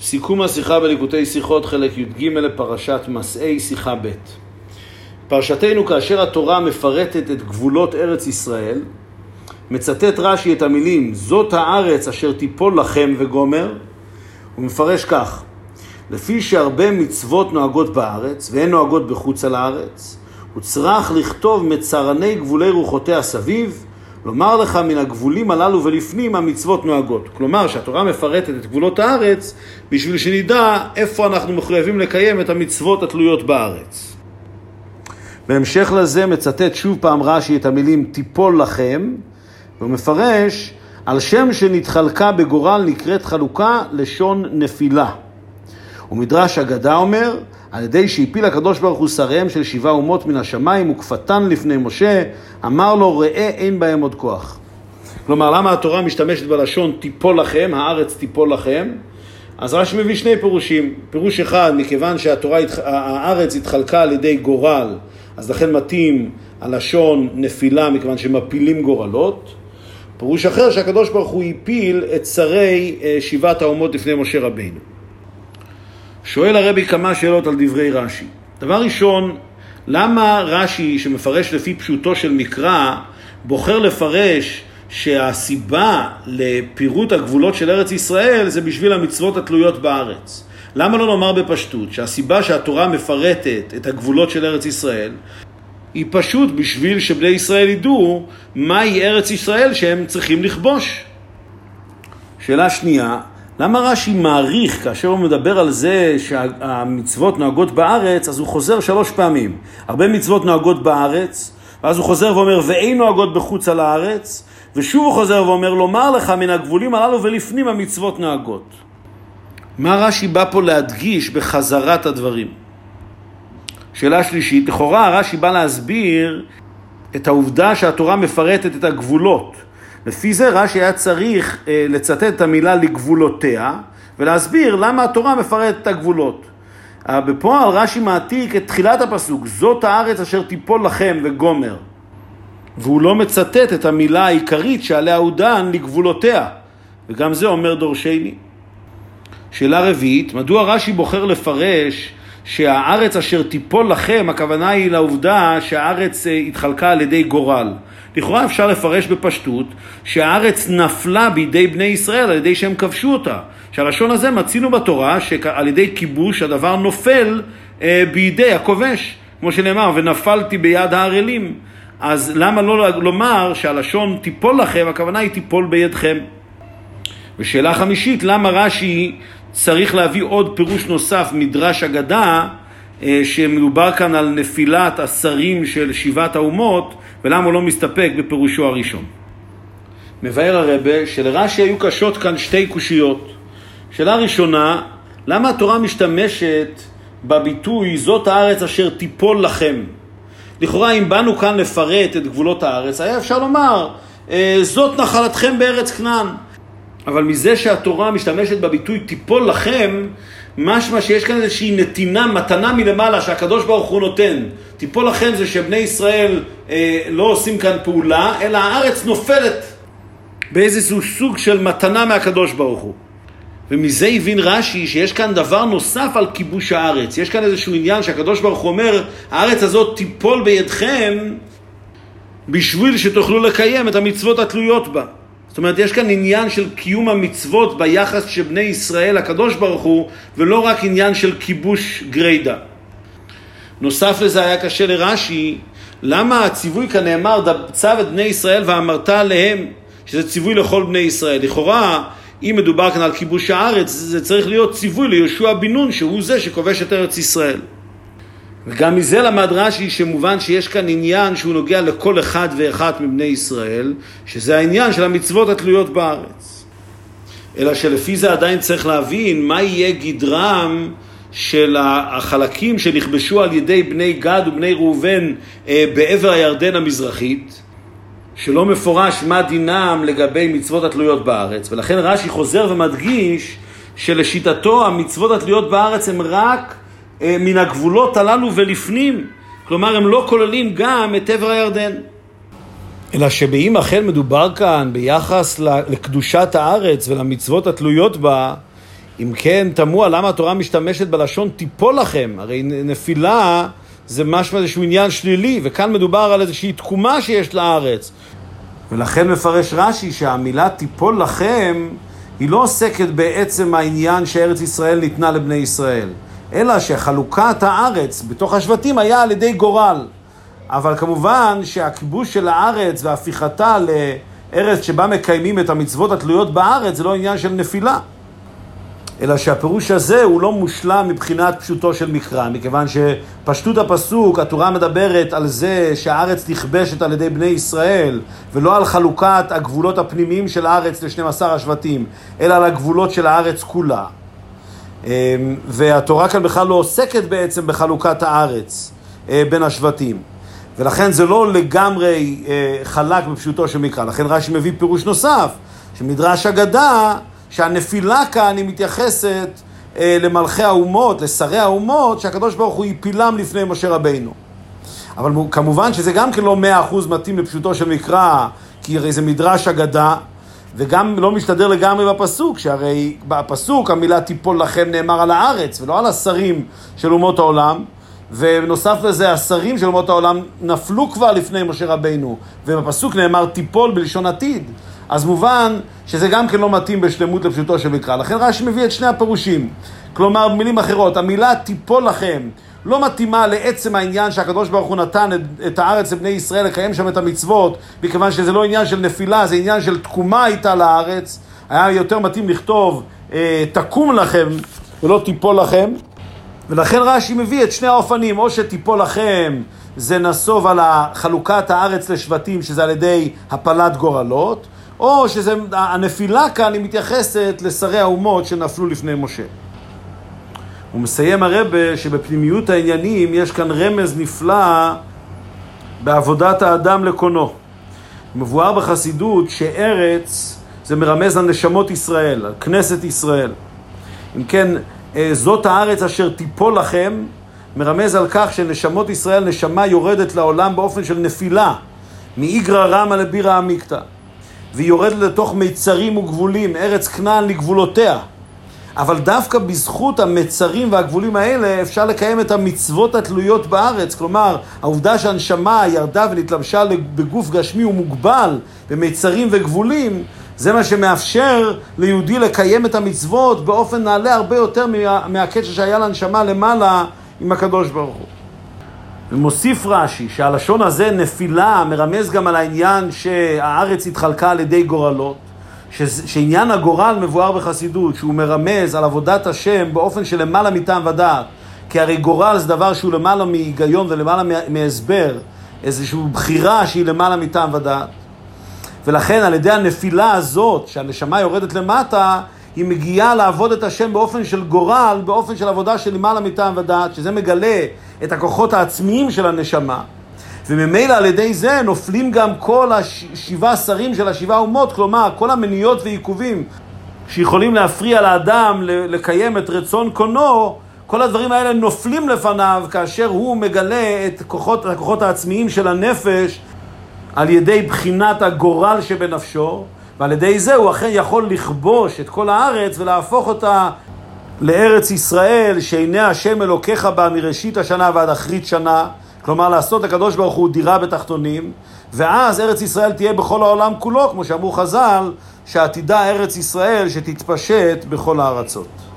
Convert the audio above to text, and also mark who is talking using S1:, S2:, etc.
S1: סיכום השיחה בליקוטי שיחות, חלק י"ג לפרשת מסעי, שיחה ב'. פרשתנו כאשר התורה מפרטת את גבולות ארץ ישראל, מצטט רש"י את המילים זאת הארץ אשר תיפול לכם וגומר, הוא מפרש כך לפי שהרבה מצוות נוהגות בארץ והן נוהגות בחוץ על הארץ, הוא צריך לכתוב מצרני גבולי רוחותיה סביב לומר לך מן הגבולים הללו ולפנים המצוות נוהגות. כלומר שהתורה מפרטת את גבולות הארץ בשביל שנדע איפה אנחנו מחויבים לקיים את המצוות התלויות בארץ. בהמשך לזה מצטט שוב פעם רש"י את המילים תיפול לכם, והוא מפרש על שם שנתחלקה בגורל נקראת חלוקה לשון נפילה. ומדרש אגדה אומר על ידי שהפיל הקדוש ברוך הוא שריהם של שבעה אומות מן השמיים וקפתן לפני משה, אמר לו ראה אין בהם עוד כוח. כלומר, למה התורה משתמשת בלשון תיפול לכם, הארץ תיפול לכם? אז רש"י מביא שני פירושים. פירוש אחד, מכיוון שהארץ התחלקה על ידי גורל, אז לכן מתאים הלשון נפילה, מכיוון שמפילים גורלות. פירוש אחר, שהקדוש ברוך הוא הפיל את שרי אה, שבעת האומות לפני משה רבינו. שואל הרבי כמה שאלות על דברי רש"י. דבר ראשון, למה רש"י, שמפרש לפי פשוטו של מקרא, בוחר לפרש שהסיבה לפירוט הגבולות של ארץ ישראל זה בשביל המצוות התלויות בארץ? למה לא לומר בפשטות שהסיבה שהתורה מפרטת את הגבולות של ארץ ישראל היא פשוט בשביל שבני ישראל ידעו מהי ארץ ישראל שהם צריכים לכבוש? שאלה שנייה, למה רש"י מעריך כאשר הוא מדבר על זה שהמצוות נוהגות בארץ, אז הוא חוזר שלוש פעמים. הרבה מצוות נוהגות בארץ, ואז הוא חוזר ואומר, ואין נוהגות בחוץ על הארץ, ושוב הוא חוזר ואומר, לומר לך מן הגבולים הללו ולפנים המצוות נוהגות. מה רש"י בא פה להדגיש בחזרת הדברים? שאלה שלישית, לכאורה רש"י בא להסביר את העובדה שהתורה מפרטת את הגבולות. לפי זה רש"י היה צריך אה, לצטט את המילה לגבולותיה ולהסביר למה התורה מפרטת את הגבולות. אה, בפועל רש"י מעתיק את תחילת הפסוק, זאת הארץ אשר תיפול לכם וגומר. והוא לא מצטט את המילה העיקרית שעליה הוא דן לגבולותיה, וגם זה אומר דורשני. שאלה רביעית, מדוע רש"י בוחר לפרש שהארץ אשר תיפול לכם, הכוונה היא לעובדה שהארץ אה, התחלקה על ידי גורל. לכאורה אפשר לפרש בפשטות שהארץ נפלה בידי בני ישראל על ידי שהם כבשו אותה. שהלשון הזה מצינו בתורה שעל ידי כיבוש הדבר נופל אה, בידי הכובש, כמו שנאמר, ונפלתי ביד הערלים. אז למה לא לומר שהלשון תיפול לכם, הכוונה היא תיפול בידכם. ושאלה חמישית, למה רש"י צריך להביא עוד פירוש נוסף, מדרש אגדה, שמדובר כאן על נפילת השרים של שבעת האומות, ולמה הוא לא מסתפק בפירושו הראשון. מבאר הרבה שלרש"י היו קשות כאן שתי קושיות. שאלה ראשונה, למה התורה משתמשת בביטוי זאת הארץ אשר תיפול לכם? לכאורה אם באנו כאן לפרט את גבולות הארץ, היה אפשר לומר אה, זאת נחלתכם בארץ כנען. אבל מזה שהתורה משתמשת בביטוי תיפול לכם, משמע שיש כאן איזושהי נתינה, מתנה מלמעלה שהקדוש ברוך הוא נותן. תיפול לכם זה שבני ישראל אה, לא עושים כאן פעולה, אלא הארץ נופלת באיזשהו סוג של מתנה מהקדוש ברוך הוא. ומזה הבין רש"י שיש כאן דבר נוסף על כיבוש הארץ. יש כאן איזשהו עניין שהקדוש ברוך הוא אומר, הארץ הזאת תיפול בידכם בשביל שתוכלו לקיים את המצוות התלויות בה. אומרת, יש כאן עניין של קיום המצוות ביחס של בני ישראל לקדוש ברוך הוא, ולא רק עניין של כיבוש גרידא. נוסף לזה היה קשה לרש"י, למה הציווי כאן נאמר, צו את בני ישראל ואמרת עליהם, שזה ציווי לכל בני ישראל. לכאורה, אם מדובר כאן על כיבוש הארץ, זה צריך להיות ציווי ליהושע בן נון, שהוא זה שכובש את ארץ ישראל. וגם מזה למד רש"י שמובן שיש כאן עניין שהוא נוגע לכל אחד ואחת מבני ישראל, שזה העניין של המצוות התלויות בארץ. אלא שלפי זה עדיין צריך להבין מה יהיה גדרם של החלקים שנכבשו על ידי בני גד ובני ראובן אה, בעבר הירדן המזרחית, שלא מפורש מה דינם לגבי מצוות התלויות בארץ, ולכן רש"י חוזר ומדגיש שלשיטתו המצוות התלויות בארץ הן רק מן הגבולות הללו ולפנים, כלומר הם לא כוללים גם את עבר הירדן. אלא שבאם אכן מדובר כאן ביחס לקדושת הארץ ולמצוות התלויות בה, אם כן, תמוה למה התורה משתמשת בלשון תיפול לכם. הרי נפילה זה משהו, איזשהו עניין שלילי, וכאן מדובר על איזושהי תקומה שיש לארץ. ולכן מפרש רש"י שהמילה תיפול לכם היא לא עוסקת בעצם העניין שארץ ישראל ניתנה לבני ישראל, אלא שחלוקת הארץ בתוך השבטים היה על ידי גורל. אבל כמובן שהכיבוש של הארץ והפיכתה לארץ שבה מקיימים את המצוות התלויות בארץ זה לא עניין של נפילה. אלא שהפירוש הזה הוא לא מושלם מבחינת פשוטו של מקרא, מכיוון שפשטות הפסוק, התורה מדברת על זה שהארץ נכבשת על ידי בני ישראל, ולא על חלוקת הגבולות הפנימיים של הארץ ל-12 השבטים, אלא על הגבולות של הארץ כולה. אמ, והתורה כאן בכלל לא עוסקת בעצם בחלוקת הארץ אה, בין השבטים. ולכן זה לא לגמרי אה, חלק בפשוטו של מקרא. לכן רש"י מביא פירוש נוסף, שמדרש אגדה שהנפילה כאן היא מתייחסת אה, למלכי האומות, לשרי האומות, שהקדוש ברוך הוא הפילם לפני משה רבינו. אבל כמובן שזה גם כן לא מאה אחוז מתאים לפשוטו של מקרא, כי הרי זה מדרש אגדה, וגם לא משתדר לגמרי בפסוק, שהרי בפסוק המילה תיפול לכם נאמר על הארץ, ולא על השרים של אומות העולם. ונוסף לזה, השרים של אומות העולם נפלו כבר לפני משה רבינו, ובפסוק נאמר תיפול בלשון עתיד. אז מובן שזה גם כן לא מתאים בשלמות לפשוטו של מקרא. לכן רש"י מביא את שני הפירושים. כלומר, במילים אחרות, המילה תיפול לכם לא מתאימה לעצם העניין שהקדוש ברוך הוא נתן את, את הארץ לבני ישראל לקיים שם את המצוות, מכיוון שזה לא עניין של נפילה, זה עניין של תקומה איתה לארץ. היה יותר מתאים לכתוב אה, תקום לכם ולא תיפול לכם. ולכן רש"י מביא את שני האופנים, או שתיפול לכם זה נסוב על חלוקת הארץ לשבטים, שזה על ידי הפלת גורלות, או שהנפילה כאן היא מתייחסת לשרי האומות שנפלו לפני משה. הוא מסיים הרבה שבפנימיות העניינים יש כאן רמז נפלא בעבודת האדם לקונו. מבואר בחסידות שארץ זה מרמז על נשמות ישראל, על כנסת ישראל. אם כן, אה, זאת הארץ אשר תיפול לכם, מרמז על כך שנשמות ישראל, נשמה יורדת לעולם באופן של נפילה, מאיגרא רמא לבירא עמיקתא. והיא יורדת לתוך מיצרים וגבולים, ארץ כנען לגבולותיה. אבל דווקא בזכות המצרים והגבולים האלה אפשר לקיים את המצוות התלויות בארץ. כלומר, העובדה שהנשמה ירדה ונתלבשה בגוף גשמי ומוגבל במיצרים וגבולים, זה מה שמאפשר ליהודי לקיים את המצוות באופן נעלה הרבה יותר מה, מהקשר שהיה לנשמה למעלה עם הקדוש ברוך הוא. ומוסיף רש"י שהלשון הזה, נפילה, מרמז גם על העניין שהארץ התחלקה על ידי גורלות, ש... שעניין הגורל מבואר בחסידות, שהוא מרמז על עבודת השם באופן של למעלה מטעם ודעת, כי הרי גורל זה דבר שהוא למעלה מהיגיון ולמעלה מהסבר, איזושהי בחירה שהיא למעלה מטעם ודעת. ולכן על ידי הנפילה הזאת, שהנשמה יורדת למטה, היא מגיעה לעבוד את השם באופן של גורל, באופן של עבודה של למעלה מטעם ודעת, שזה מגלה את הכוחות העצמיים של הנשמה. וממילא על ידי זה נופלים גם כל השבעה שרים של השבעה אומות, כלומר כל המניות ועיכובים שיכולים להפריע לאדם לקיים את רצון קונו, כל הדברים האלה נופלים לפניו כאשר הוא מגלה את הכוחות, את הכוחות העצמיים של הנפש על ידי בחינת הגורל שבנפשו, ועל ידי זה הוא אכן יכול לכבוש את כל הארץ ולהפוך אותה לארץ ישראל, שעיני השם אלוקיך בה מראשית השנה ועד אחרית שנה, כלומר לעשות לקדוש ברוך הוא דירה בתחתונים, ואז ארץ ישראל תהיה בכל העולם כולו, כמו שאמרו חז"ל, שעתידה ארץ ישראל שתתפשט בכל הארצות.